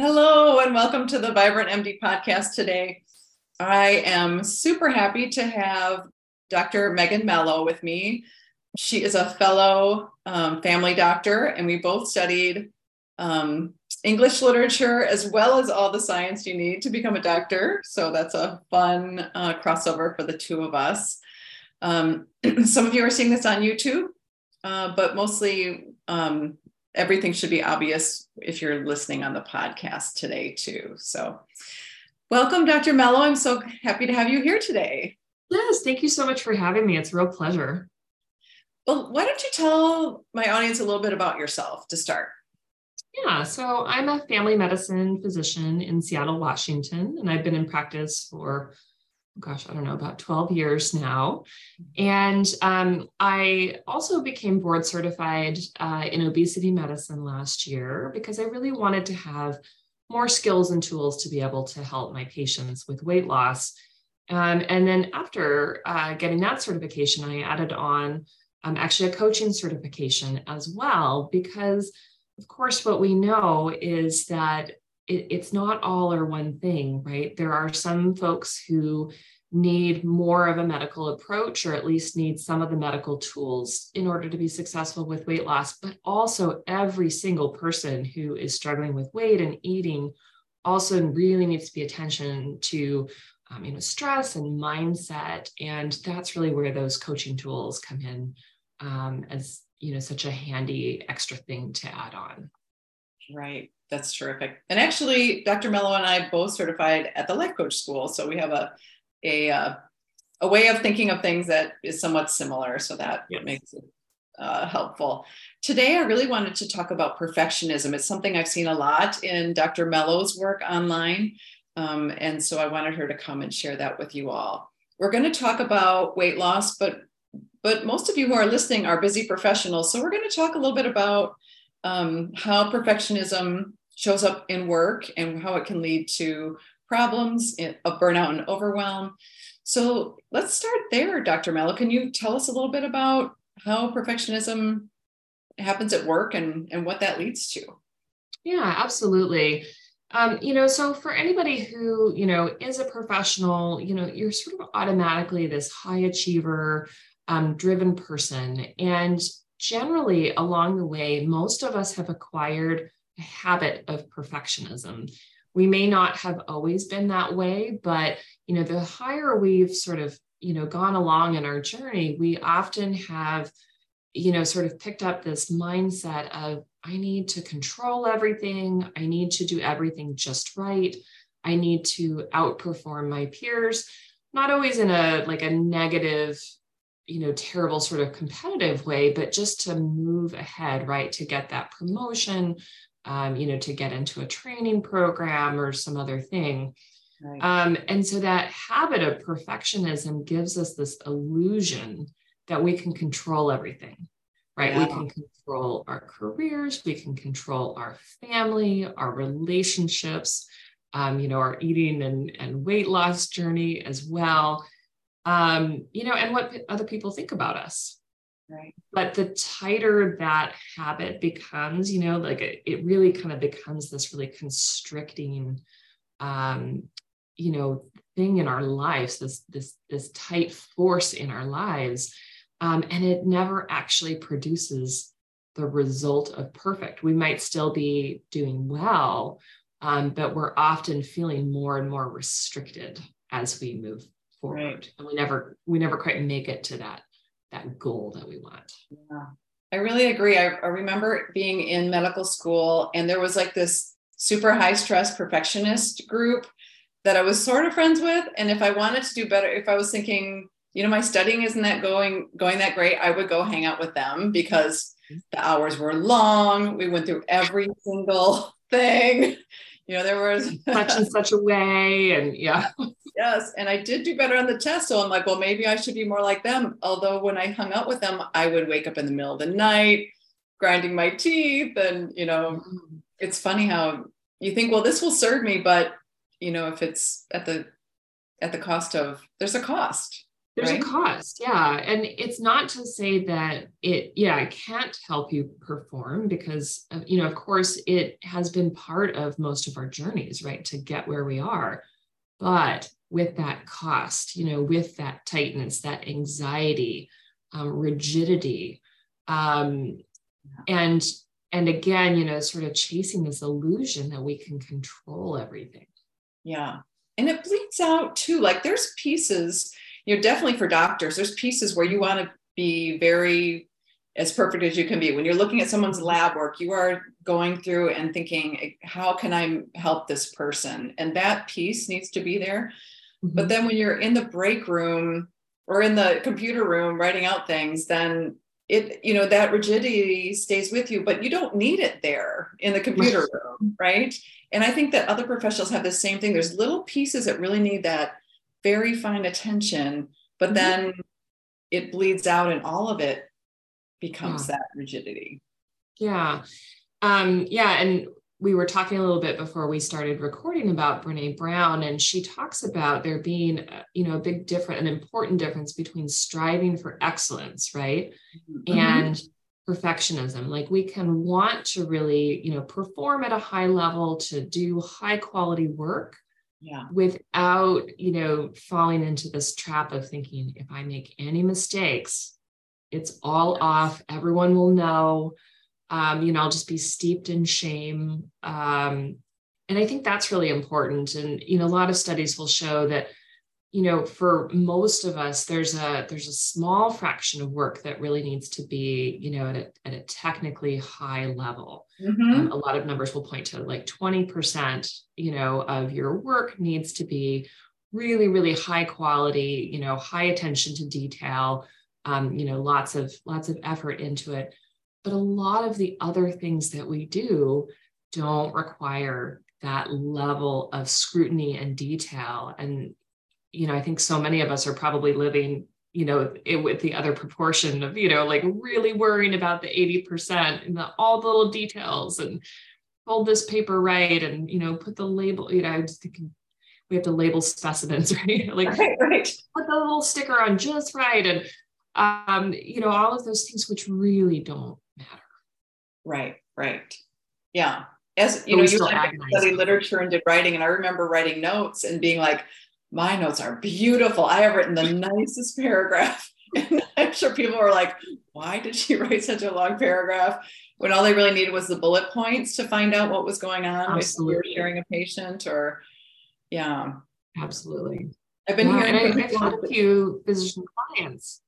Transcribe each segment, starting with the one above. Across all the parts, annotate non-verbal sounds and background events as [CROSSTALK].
Hello, and welcome to the Vibrant MD podcast today. I am super happy to have Dr. Megan Melo with me. She is a fellow um, family doctor, and we both studied um, English literature as well as all the science you need to become a doctor. So that's a fun uh, crossover for the two of us. Um, [CLEARS THROAT] some of you are seeing this on YouTube, uh, but mostly um, everything should be obvious if you're listening on the podcast today too. So welcome, Dr. Melo. I'm so happy to have you here today. Yes, thank you so much for having me. It's a real pleasure. Well, why don't you tell my audience a little bit about yourself to start? Yeah, so I'm a family medicine physician in Seattle, Washington, and I've been in practice for gosh, I don't know, about 12 years now. And um, I also became board certified uh, in obesity medicine last year because I really wanted to have more skills and tools to be able to help my patients with weight loss. Um, and then after uh, getting that certification, I added on um, actually a coaching certification as well, because of course, what we know is that it, it's not all or one thing, right? There are some folks who need more of a medical approach or at least need some of the medical tools in order to be successful with weight loss but also every single person who is struggling with weight and eating also really needs to be attention to um, you know stress and mindset and that's really where those coaching tools come in um, as you know such a handy extra thing to add on right that's terrific. And actually, Dr. Melo and I both certified at the Life Coach School, so we have a a uh, a way of thinking of things that is somewhat similar. So that yes. makes it uh, helpful. Today, I really wanted to talk about perfectionism. It's something I've seen a lot in Dr. Melo's work online, um, and so I wanted her to come and share that with you all. We're going to talk about weight loss, but but most of you who are listening are busy professionals, so we're going to talk a little bit about um, how perfectionism shows up in work and how it can lead to problems of burnout and overwhelm. So let's start there, Dr. Melo. Can you tell us a little bit about how perfectionism happens at work and, and what that leads to? Yeah, absolutely. Um, you know, so for anybody who, you know, is a professional, you know, you're sort of automatically this high achiever, um, driven person. And generally along the way, most of us have acquired a habit of perfectionism. We may not have always been that way, but you know, the higher we've sort of, you know, gone along in our journey, we often have, you know, sort of picked up this mindset of I need to control everything, I need to do everything just right. I need to outperform my peers, not always in a like a negative you know terrible sort of competitive way but just to move ahead right to get that promotion um, you know, to get into a training program or some other thing. Right. Um, and so that habit of perfectionism gives us this illusion that we can control everything, right? Yeah. We can control our careers, we can control our family, our relationships, um, you know, our eating and, and weight loss journey as well. Um, you know, and what other people think about us, Right. But the tighter that habit becomes, you know, like it, it really kind of becomes this really constricting, um, you know, thing in our lives, this this this tight force in our lives, um, and it never actually produces the result of perfect. We might still be doing well, um, but we're often feeling more and more restricted as we move forward, right. and we never we never quite make it to that that goal that we want. Yeah. I really agree. I, I remember being in medical school and there was like this super high stress perfectionist group that I was sort of friends with. And if I wanted to do better, if I was thinking, you know, my studying isn't that going going that great, I would go hang out with them because the hours were long. We went through every single [LAUGHS] thing. You know, there was [LAUGHS] such and such a way. And yeah. Yes. And I did do better on the test. So I'm like, well, maybe I should be more like them. Although when I hung out with them, I would wake up in the middle of the night, grinding my teeth. And, you know, mm-hmm. it's funny how you think, well, this will serve me. But, you know, if it's at the, at the cost of, there's a cost. There's right? a cost yeah. And it's not to say that it yeah it can't help you perform because you know of course it has been part of most of our journeys right to get where we are. But with that cost you know with that tightness that anxiety um, rigidity um, and and again you know sort of chasing this illusion that we can control everything. Yeah. And it bleeds out too. Like there's pieces you know definitely for doctors. There's pieces where you want to be very as perfect as you can be. When you're looking at someone's lab work you are going through and thinking how can i help this person? And that piece needs to be there. Mm-hmm. but then when you're in the break room or in the computer room writing out things then it you know that rigidity stays with you but you don't need it there in the computer room right? And i think that other professionals have the same thing. There's little pieces that really need that very fine attention but mm-hmm. then it bleeds out and all of it becomes yeah. that rigidity yeah um yeah and we were talking a little bit before we started recording about Brene Brown, and she talks about there being, uh, you know, a big difference, an important difference between striving for excellence, right, mm-hmm. and perfectionism. Like we can want to really, you know, perform at a high level to do high quality work, yeah, without, you know, falling into this trap of thinking if I make any mistakes, it's all off. Everyone will know um, you know, I'll just be steeped in shame. Um, and I think that's really important. And, you know, a lot of studies will show that, you know, for most of us, there's a there's a small fraction of work that really needs to be, you know, at a, at a technically high level. Mm-hmm. Um, a lot of numbers will point to like 20%, you know, of your work needs to be really, really high quality, you know, high attention to detail, um, you know, lots of lots of effort into it but a lot of the other things that we do don't require that level of scrutiny and detail. And, you know, I think so many of us are probably living, you know, it, with the other proportion of, you know, like really worrying about the 80% and the, all the little details and hold this paper right and, you know, put the label, you know, I was thinking we have to label specimens, [LAUGHS] right? like right, right. put the little sticker on just right. And, um, you know, all of those things which really don't matter. Right, right. Yeah. As you know, you study literature and did writing, and I remember writing notes and being like, my notes are beautiful. I have written the [LAUGHS] nicest paragraph. [LAUGHS] And I'm sure people were like, why did she [LAUGHS] write such a long paragraph? When all they really needed was the bullet points to find out what was going on. Absolutely. If you're sharing a patient or yeah. Absolutely. I've been yeah, hearing I've had a few physician clients.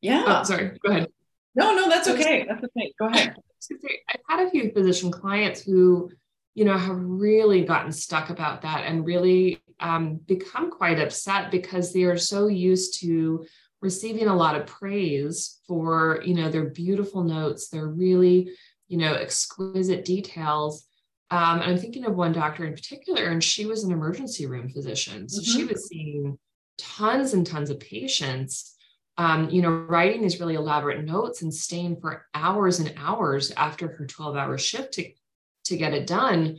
Yeah. Oh, sorry. Go ahead. No, no, that's okay. That's okay. Go ahead. I've had a few physician clients who, you know, have really gotten stuck about that and really um, become quite upset because they are so used to receiving a lot of praise for, you know, their beautiful notes, their really, you know, exquisite details. Um, and I'm thinking of one doctor in particular, and she was an emergency room physician. So mm-hmm. she was seeing tons and tons of patients um, you know, writing these really elaborate notes and staying for hours and hours after her 12 hour shift to, to get it done.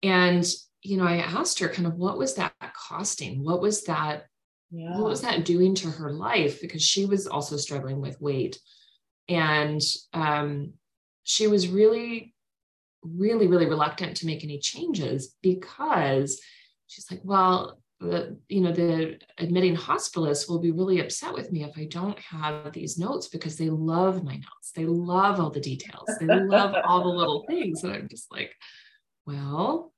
And, you know, I asked her kind of what was that costing? What was that? Yeah. What was that doing to her life? Because she was also struggling with weight. And um, she was really, really, really reluctant to make any changes because she's like, well, the you know the admitting hospitalist will be really upset with me if i don't have these notes because they love my notes they love all the details they love all the little things and i'm just like well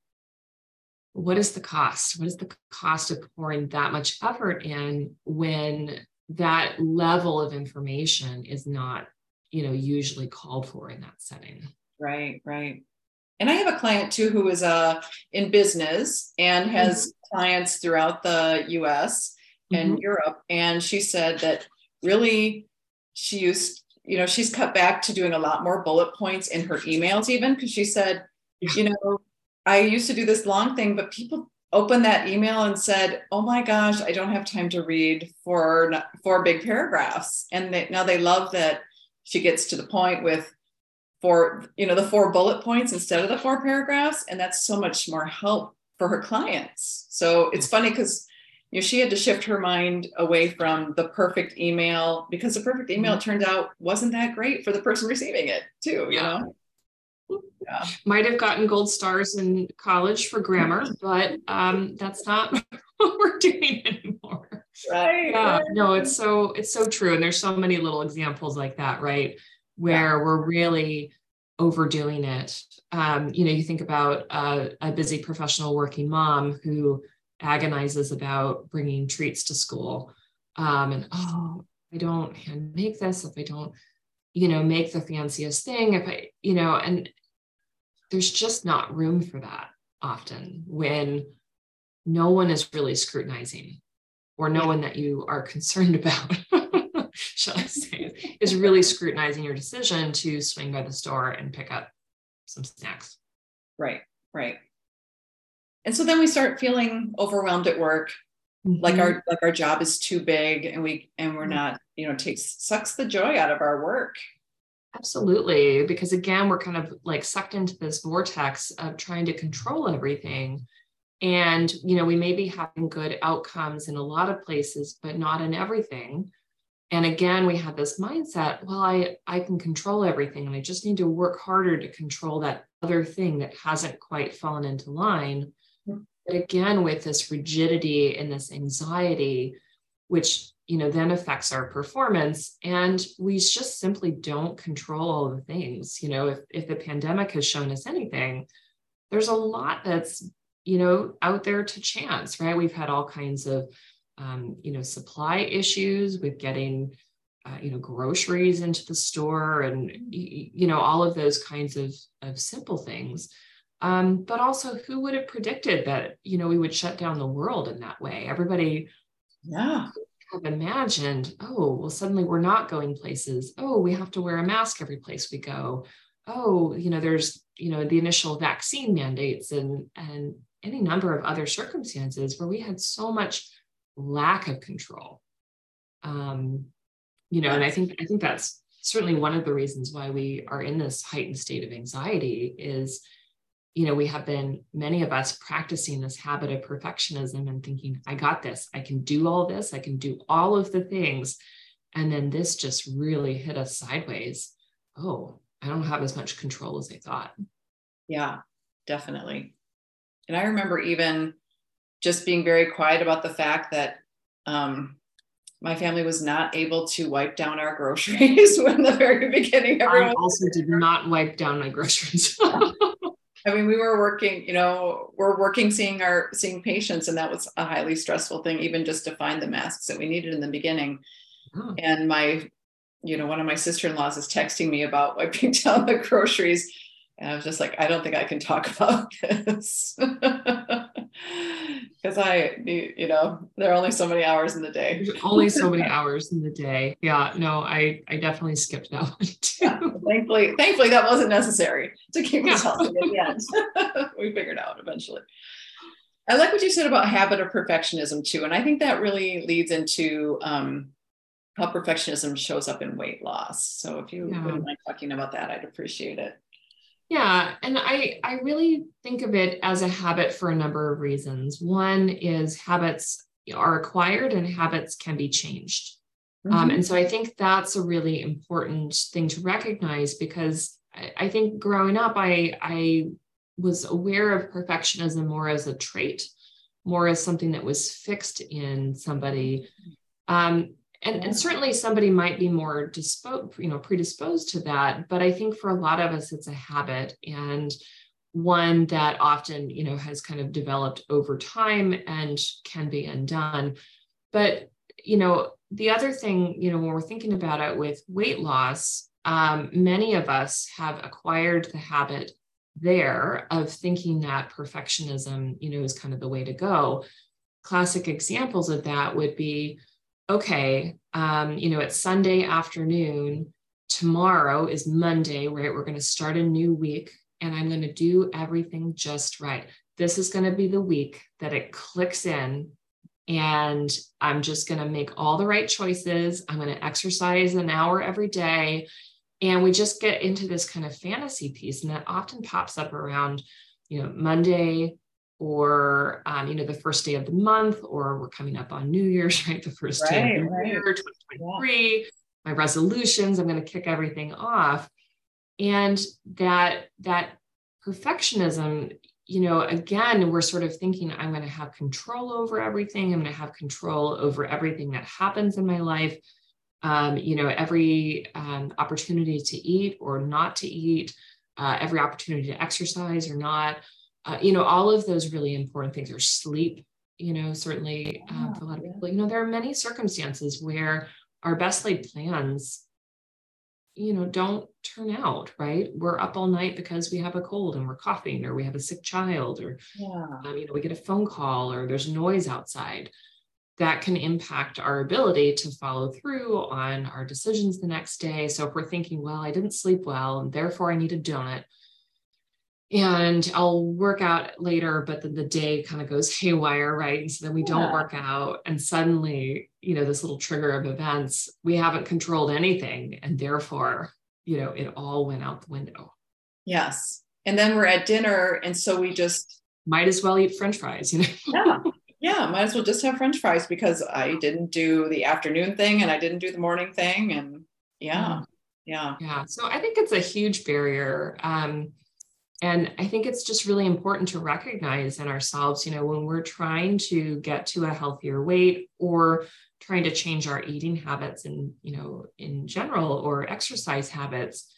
what is the cost what is the cost of pouring that much effort in when that level of information is not you know usually called for in that setting right right and I have a client too who is uh, in business and has mm-hmm. clients throughout the US and mm-hmm. Europe. And she said that really she used, you know, she's cut back to doing a lot more bullet points in her emails, even because she said, you know, I used to do this long thing, but people opened that email and said, "Oh my gosh, I don't have time to read four four big paragraphs." And they, now they love that she gets to the point with for you know the four bullet points instead of the four paragraphs and that's so much more help for her clients so it's funny because you know, she had to shift her mind away from the perfect email because the perfect email mm-hmm. turned out wasn't that great for the person receiving it too, you yeah. know? Yeah. Might have gotten gold stars in college for grammar, [LAUGHS] but um, that's not [LAUGHS] what we're doing anymore. Right. Yeah. No, it's so it's so true. And there's so many little examples like that, right? Where yeah. we're really overdoing it. Um, you know, you think about uh, a busy professional working mom who agonizes about bringing treats to school. Um, and oh, I don't hand make this if I don't, you know, make the fanciest thing. If I, you know, and there's just not room for that often when no one is really scrutinizing or no one that you are [LAUGHS] concerned about shall i say is really scrutinizing your decision to swing by the store and pick up some snacks. Right right. And so then we start feeling overwhelmed at work mm-hmm. like our like our job is too big and we and we're mm-hmm. not you know takes sucks the joy out of our work absolutely because again we're kind of like sucked into this vortex of trying to control everything and you know we may be having good outcomes in a lot of places but not in everything and again we have this mindset well i i can control everything and i just need to work harder to control that other thing that hasn't quite fallen into line but again, with this rigidity and this anxiety, which you know then affects our performance and we just simply don't control all the things you know if, if the pandemic has shown us anything there's a lot that's you know out there to chance right? We've had all kinds of um, you know supply issues with getting uh, you know groceries into the store and you know all of those kinds of of simple things um, but also, who would have predicted that you know we would shut down the world in that way? Everybody, yeah, have imagined. Oh, well, suddenly we're not going places. Oh, we have to wear a mask every place we go. Oh, you know, there's you know the initial vaccine mandates and and any number of other circumstances where we had so much lack of control. Um, you know, and I think I think that's certainly one of the reasons why we are in this heightened state of anxiety is you know, we have been, many of us, practicing this habit of perfectionism and thinking, I got this, I can do all this, I can do all of the things. And then this just really hit us sideways. Oh, I don't have as much control as I thought. Yeah, definitely. And I remember even just being very quiet about the fact that um, my family was not able to wipe down our [LAUGHS] groceries when the very beginning. Everyone I also did not wipe down my groceries. [LAUGHS] I mean, we were working, you know, we're working seeing our seeing patients, and that was a highly stressful thing, even just to find the masks that we needed in the beginning. Oh. And my, you know, one of my sister-in-laws is texting me about wiping [LAUGHS] down the groceries. And I was just like, I don't think I can talk [LAUGHS] about this. [LAUGHS] because I, you know, there are only so many hours in the day. There's only so many hours in the day. Yeah, no, I, I definitely skipped that one too. Yeah, thankfully, thankfully that wasn't necessary to keep us healthy at the end. [LAUGHS] we figured out eventually. I like what you said about habit of perfectionism too, and I think that really leads into um, how perfectionism shows up in weight loss. So if you yeah. wouldn't mind talking about that, I'd appreciate it. Yeah, and I I really think of it as a habit for a number of reasons. One is habits are acquired and habits can be changed. Um, mm-hmm. Um, and so I think that's a really important thing to recognize because I, I think growing up, I I was aware of perfectionism more as a trait, more as something that was fixed in somebody. Um, and, and certainly somebody might be more disposed you know predisposed to that but i think for a lot of us it's a habit and one that often you know has kind of developed over time and can be undone but you know the other thing you know when we're thinking about it with weight loss um, many of us have acquired the habit there of thinking that perfectionism you know is kind of the way to go classic examples of that would be okay, um, you know, it's Sunday afternoon. Tomorrow is Monday, right? We're going to start a new week and I'm going to do everything just right. This is going to be the week that it clicks in and I'm just going to make all the right choices. I'm going to exercise an hour every day. And we just get into this kind of fantasy piece, and that often pops up around, you know, Monday, or um, you know the first day of the month or we're coming up on new year's [LAUGHS] right the first right, day of the right. year 2023 yeah. my resolutions i'm going to kick everything off and that that perfectionism you know again we're sort of thinking i'm going to have control over everything. I'm going to have control over everything that happens in my life um, you know every um, opportunity to eat or not to eat uh, every opportunity to exercise or not. Uh, you know all of those really important things are sleep you know certainly uh, for a lot of people. You know there are many circumstances where our best laid plans you know don't turn out right? We're up all night because we have a cold and we're coughing or we have a sick child or yeah. um, you know we get a phone call or there's noise outside. That can impact our ability to follow through on our decisions the next day. So if we're thinking well i didn't sleep well and therefore i need a donut and I'll work out later, but then the day kind of goes haywire, right? And so then we yeah. don't work out. And suddenly, you know, this little trigger of events, we haven't controlled anything. And therefore, you know, it all went out the window. Yes. And then we're at dinner. And so we just might as well eat French fries, you know? yeah. Yeah. Might as well just have French fries because I didn't do the afternoon thing and I didn't do the morning thing. And yeah. Yeah. Yeah. So I think it's a huge barrier. Um, and I think it's just really important to recognize in ourselves, you know, when we're trying to get to a healthier weight or trying to change our eating habits and, you know, in general or exercise habits,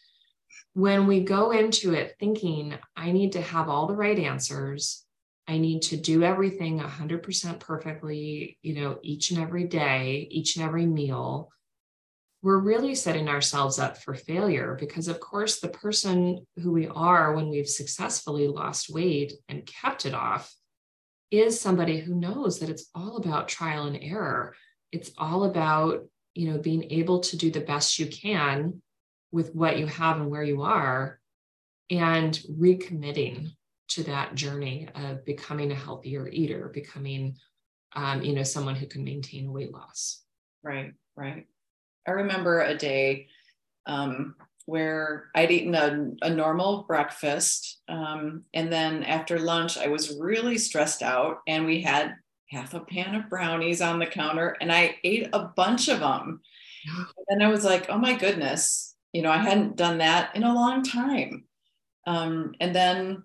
when we go into it thinking, I need to have all the right answers, I need to do everything 100% perfectly, you know, each and every day, each and every meal, we're really setting ourselves up for failure because, of course, the person who we are when we've successfully lost weight and kept it off is somebody who knows that it's all about trial and error. It's all about, you know, being able to do the best you can with what you have and where you are and recommitting to that journey of becoming a healthier eater, becoming, um, you know, someone who can maintain weight loss. Right, right. I remember a day um, where I'd eaten a, a normal breakfast. Um, and then after lunch, I was really stressed out, and we had half a pan of brownies on the counter, and I ate a bunch of them. [GASPS] And then I was like, oh my goodness, you know, I hadn't done that in a long time. Um, and then,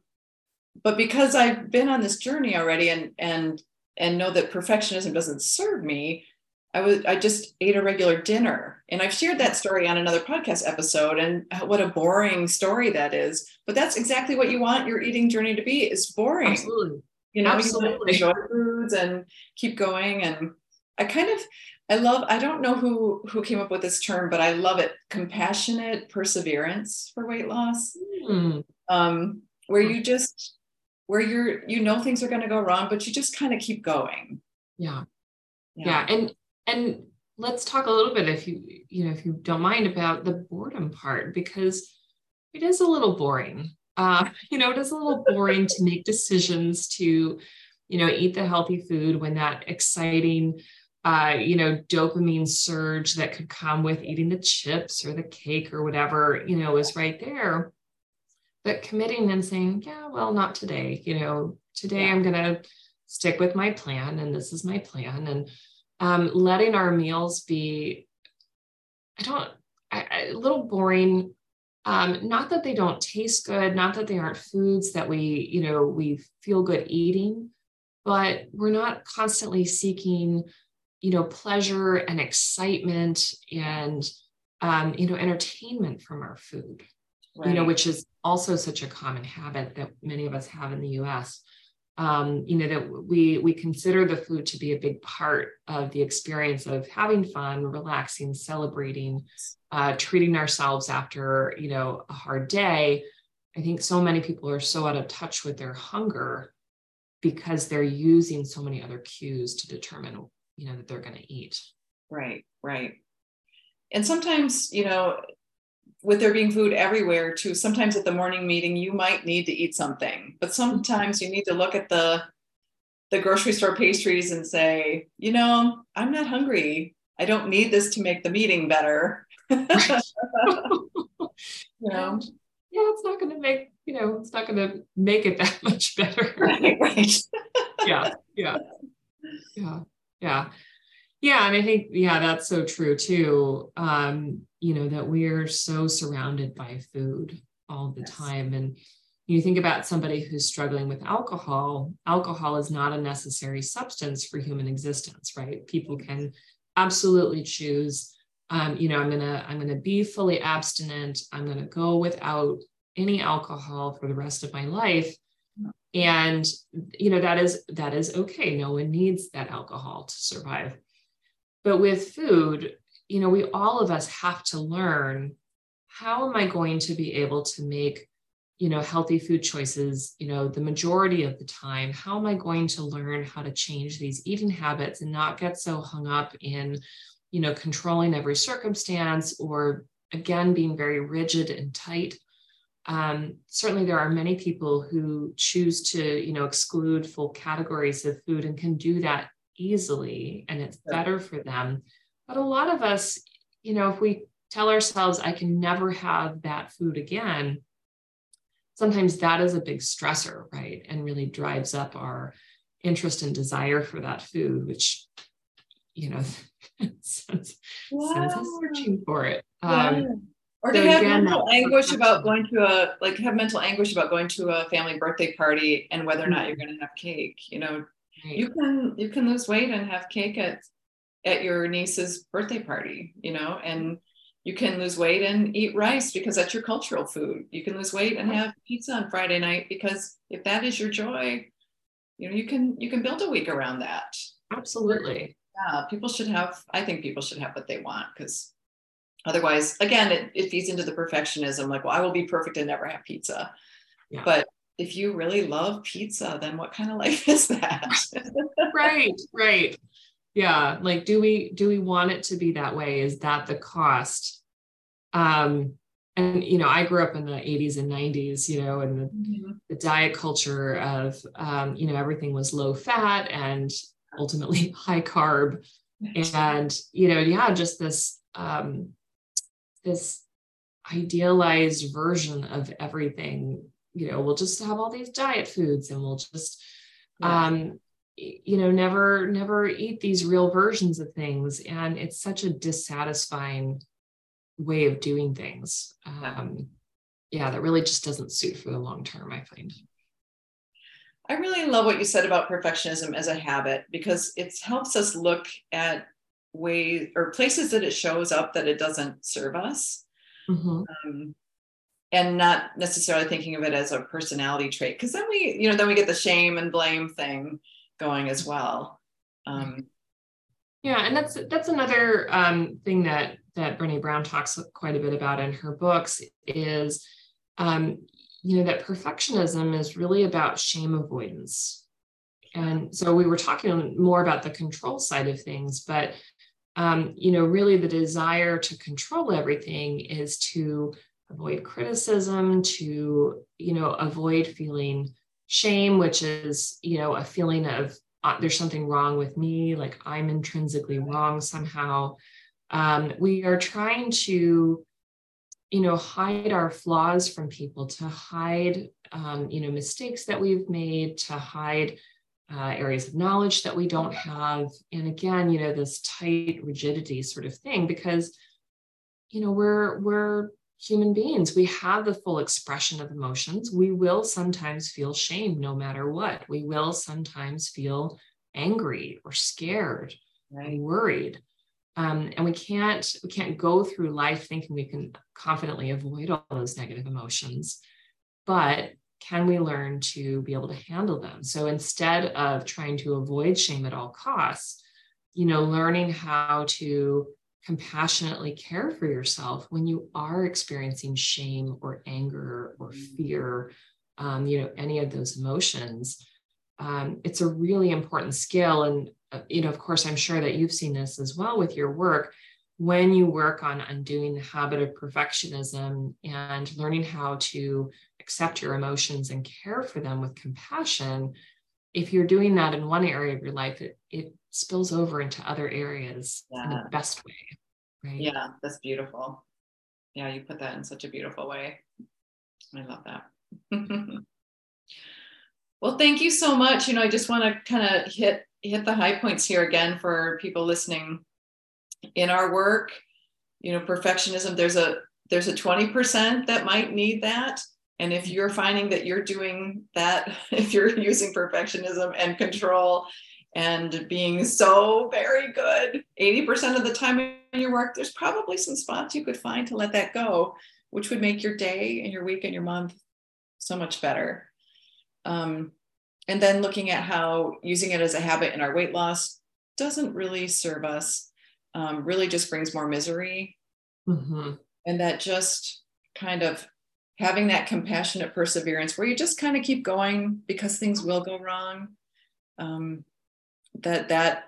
but because I've been on this journey already and, and, and know that perfectionism doesn't serve me, I was I just ate a regular dinner. And I've shared that story on another podcast episode and what a boring story that is. But that's exactly what you want your eating journey to be is boring. Absolutely. You know, Absolutely. you enjoy foods and keep going. And I kind of I love, I don't know who who came up with this term, but I love it. Compassionate perseverance for weight loss. Mm. Um, where you just where you're you know things are going to go wrong, but you just kind of keep going. Yeah. yeah. yeah. And and let's talk a little bit if you you know if you don't mind about the boredom part because it is a little boring. Uh, [LAUGHS] you know it is a little boring to make decisions to you know eat the healthy food when that exciting uh, you know dopamine surge that could come with eating the chips or the cake or whatever you know is right there. But committing and saying yeah well not today you know today yeah. i'm going to stick with my plan and this is my plan. And um, letting our meals be, I don't, I, I, a little boring. Um, not that they don't taste good, not that they aren't foods that we, you know, we feel good eating, but we're not constantly seeking, you know, pleasure and excitement and, um, you know, entertainment from our food, right. you know, which is also such a common habit that many of us have in the US um, you know that we we consider the food to be a big part of the experience of having fun relaxing celebrating uh, treating ourselves after you know a hard day. I think so many people are so out of touch with their hunger because they're using so many other cues to determine you know that they're going to eat. Right right. And sometimes you know with there being food everywhere too sometimes at the morning meeting you might need to eat something but sometimes you need to look at the the grocery store pastries and say you know i'm not hungry i don't need this to make the meeting better [LAUGHS] you know yeah, it's not going to make, you know, it's not going to make it [LAUGHS] that much better. Right, right. yeah, yeah, yeah, yeah. Yeah, and I think yeah, that's so true too. Um, you know that we're so surrounded by food all the yes. time, and you think about somebody who's struggling with alcohol. Alcohol is not a necessary substance for human existence, right? People can absolutely choose. Um, you know, I'm gonna I'm gonna be fully abstinent. I'm gonna go without any alcohol for the rest of my life and you know that is that is okay no one needs that alcohol to survive but with food, you know, we all of us have to learn how am I going to be able to make, you know, healthy food choices, you know, the majority of the time? How am I going to learn how to change these eating habits and not get so hung up in, you know, controlling every circumstance or again being very rigid and tight? Um, certainly there are many people who choose to you know exclude full categories of food and can do that easily and it's better for them. But a lot of us, you know, if we tell ourselves, I can never have that food again, sometimes that is a big stressor, right? And really drives up our interest and desire for that food, which, you know, sends, wow. sends us searching for it. Um, or to so have again, mental anguish about going to a like have mental anguish about going to a family birthday party and whether or not you're going to have cake you know. You can you can lose weight and have cake at at your niece's birthday party, you know, and you can lose weight and eat rice because that's your cultural food. You can lose weight and have pizza on Friday night because if that is your joy, you know, you can you can build a week around that. Absolutely. Yeah, people should have I think people should have what they want because otherwise again it, it feeds into the perfectionism like well i will be perfect and never have pizza yeah. but if you really love pizza, then what kind of life [LAUGHS] is that? right, right. Yeah. Like, do we do we want it to be that way? Is that the cost? Um, and you know, I grew up in the 80s and 90s, you know, and the, mm-hmm. the diet culture of um, you know, everything was low fat and ultimately [LAUGHS] high carb. And, you know, yeah, just this um this idealized version of everything you know we'll just have all these diet foods and we'll just yeah. um you know never never eat these real versions of things. And it's such a dissatisfying way of doing things. Um yeah that really just doesn't suit for the long term i find. I really love what you said about perfectionism as a habit because it helps us look at ways or places that it shows up that it doesn't serve us. Mm-hmm. um, and not necessarily thinking of it as a personality trait because then we you know then we get the shame and blame thing going as well. Um, yeah and that's that's another um, thing that that brene brown talks quite a bit about in her books is um, you know that perfectionism is really about shame avoidance. And so we were talking more about the control side of things but um, you know really the desire to control everything is to avoid criticism, to, you know, avoid feeling shame, which is, you know, a feeling of uh, there's something wrong with me, like I'm intrinsically wrong somehow. Um, we are trying to, you know, hide our flaws from people, to hide, um, you know, mistakes that we've made, to hide uh, areas of knowledge that we don't have. And again, you know, this tight rigidity sort of thing, because, you know, we're, we're human beings. We have the full expression of emotions. We will sometimes feel shame no matter what. We will sometimes feel angry or scared right. or worried. Um, and we can't we can't go through life thinking we can confidently avoid all those negative emotions but can we learn to be able to handle them so instead of trying to avoid shame at all costs you know learning how to compassionately care for yourself when you are experiencing shame or anger or mm. fear, um, you know, any of those emotions. Um, it's a really important skill. And, uh, you know, of course, I'm sure that you've seen this as well with your work. When you work on undoing the habit of perfectionism and learning how to accept your emotions and care for them with compassion, if you're doing that in one area of your life, it, it spills over into other areas yeah. in the best way. Right. Yeah, that's beautiful. Yeah, you put that in such a beautiful way. I love that. [LAUGHS] well, thank you so much. You know, I just want to kind of hit hit the high points here again for people listening. In our work, you know, perfectionism. There's a there's a 20% that might need that. And if you're finding that you're doing that, [LAUGHS] if you're using perfectionism and control and being so very good 80% of the time in your work, there's probably some spots you could find to let that go, which would make your day and your week and your month so much better. Um, and then looking at how using it as a habit in our weight loss doesn't really serve us, um, really just brings more misery. Mm-hmm. And that just kind of having that compassionate perseverance where you just kind of keep going because things will go wrong. Um, that that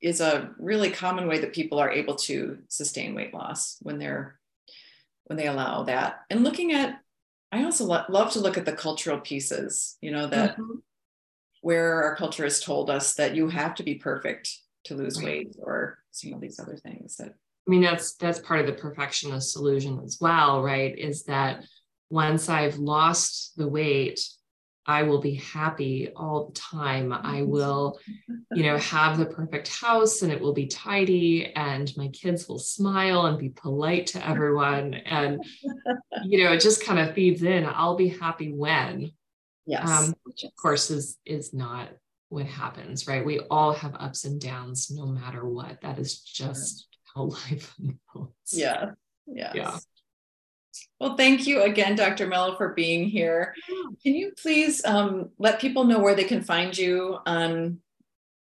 is a really common way that people are able to sustain weight loss when they're when they allow that. And looking at i also lo- love to look at the cultural pieces you know that mm-hmm. where our culture has told us that you have to be perfect to lose weight or some of these other things that i mean that's that's part of the perfectionist illusion as well right? Is that once i've lost the weight I will be happy all the time. I will, you know, have the perfect house and it will be tidy and my kids will smile and be polite to everyone. And, you know, it just kind of feeds in. I'll be happy when. Yes. Um, which of course is is not what happens, right? We all have ups and downs no matter what. That is just how [LAUGHS] life unfolds. Yeah. Yes. Yeah. Well, thank you again, Dr. Melo, for being here. Can you please um, let people know where they can find you on?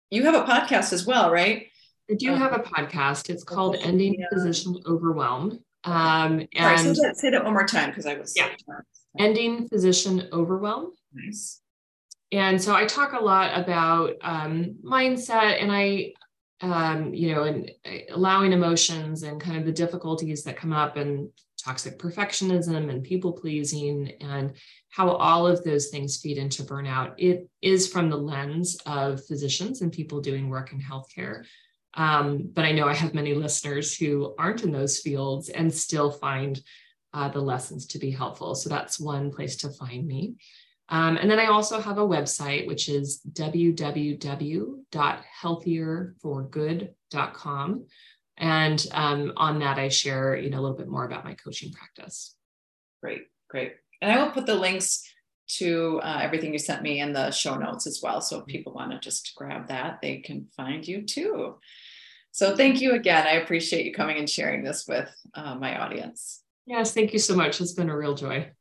You have a podcast as well, right? I do um, have a podcast. It's called Ending yeah. Physician Overwhelm. Um, and so say that one more time because I was yeah. Ending Physician Overwhelm. Nice. And so I talk a lot about um, mindset, and I um, you know, and uh, allowing emotions and kind of the difficulties that come up and toxic perfectionism and people pleasing and how all of those things feed into burnout. It is from the lens of physicians and people doing work in healthcare. Um, but I know I have many listeners who aren't in those fields and still find uh, the lessons to be helpful. So that's one place to find me. Um, and then I also have a website, which is www.healthierforgood.com. And um, on that, I share, you know, a little bit more about my coaching practice. Great, great. And I will put the links to uh, everything you sent me in the show notes as well. So if people want to just grab that, they can find you too. So thank you again. I appreciate you coming and sharing this with uh, my audience. Yes, thank you so much. It's been a real joy.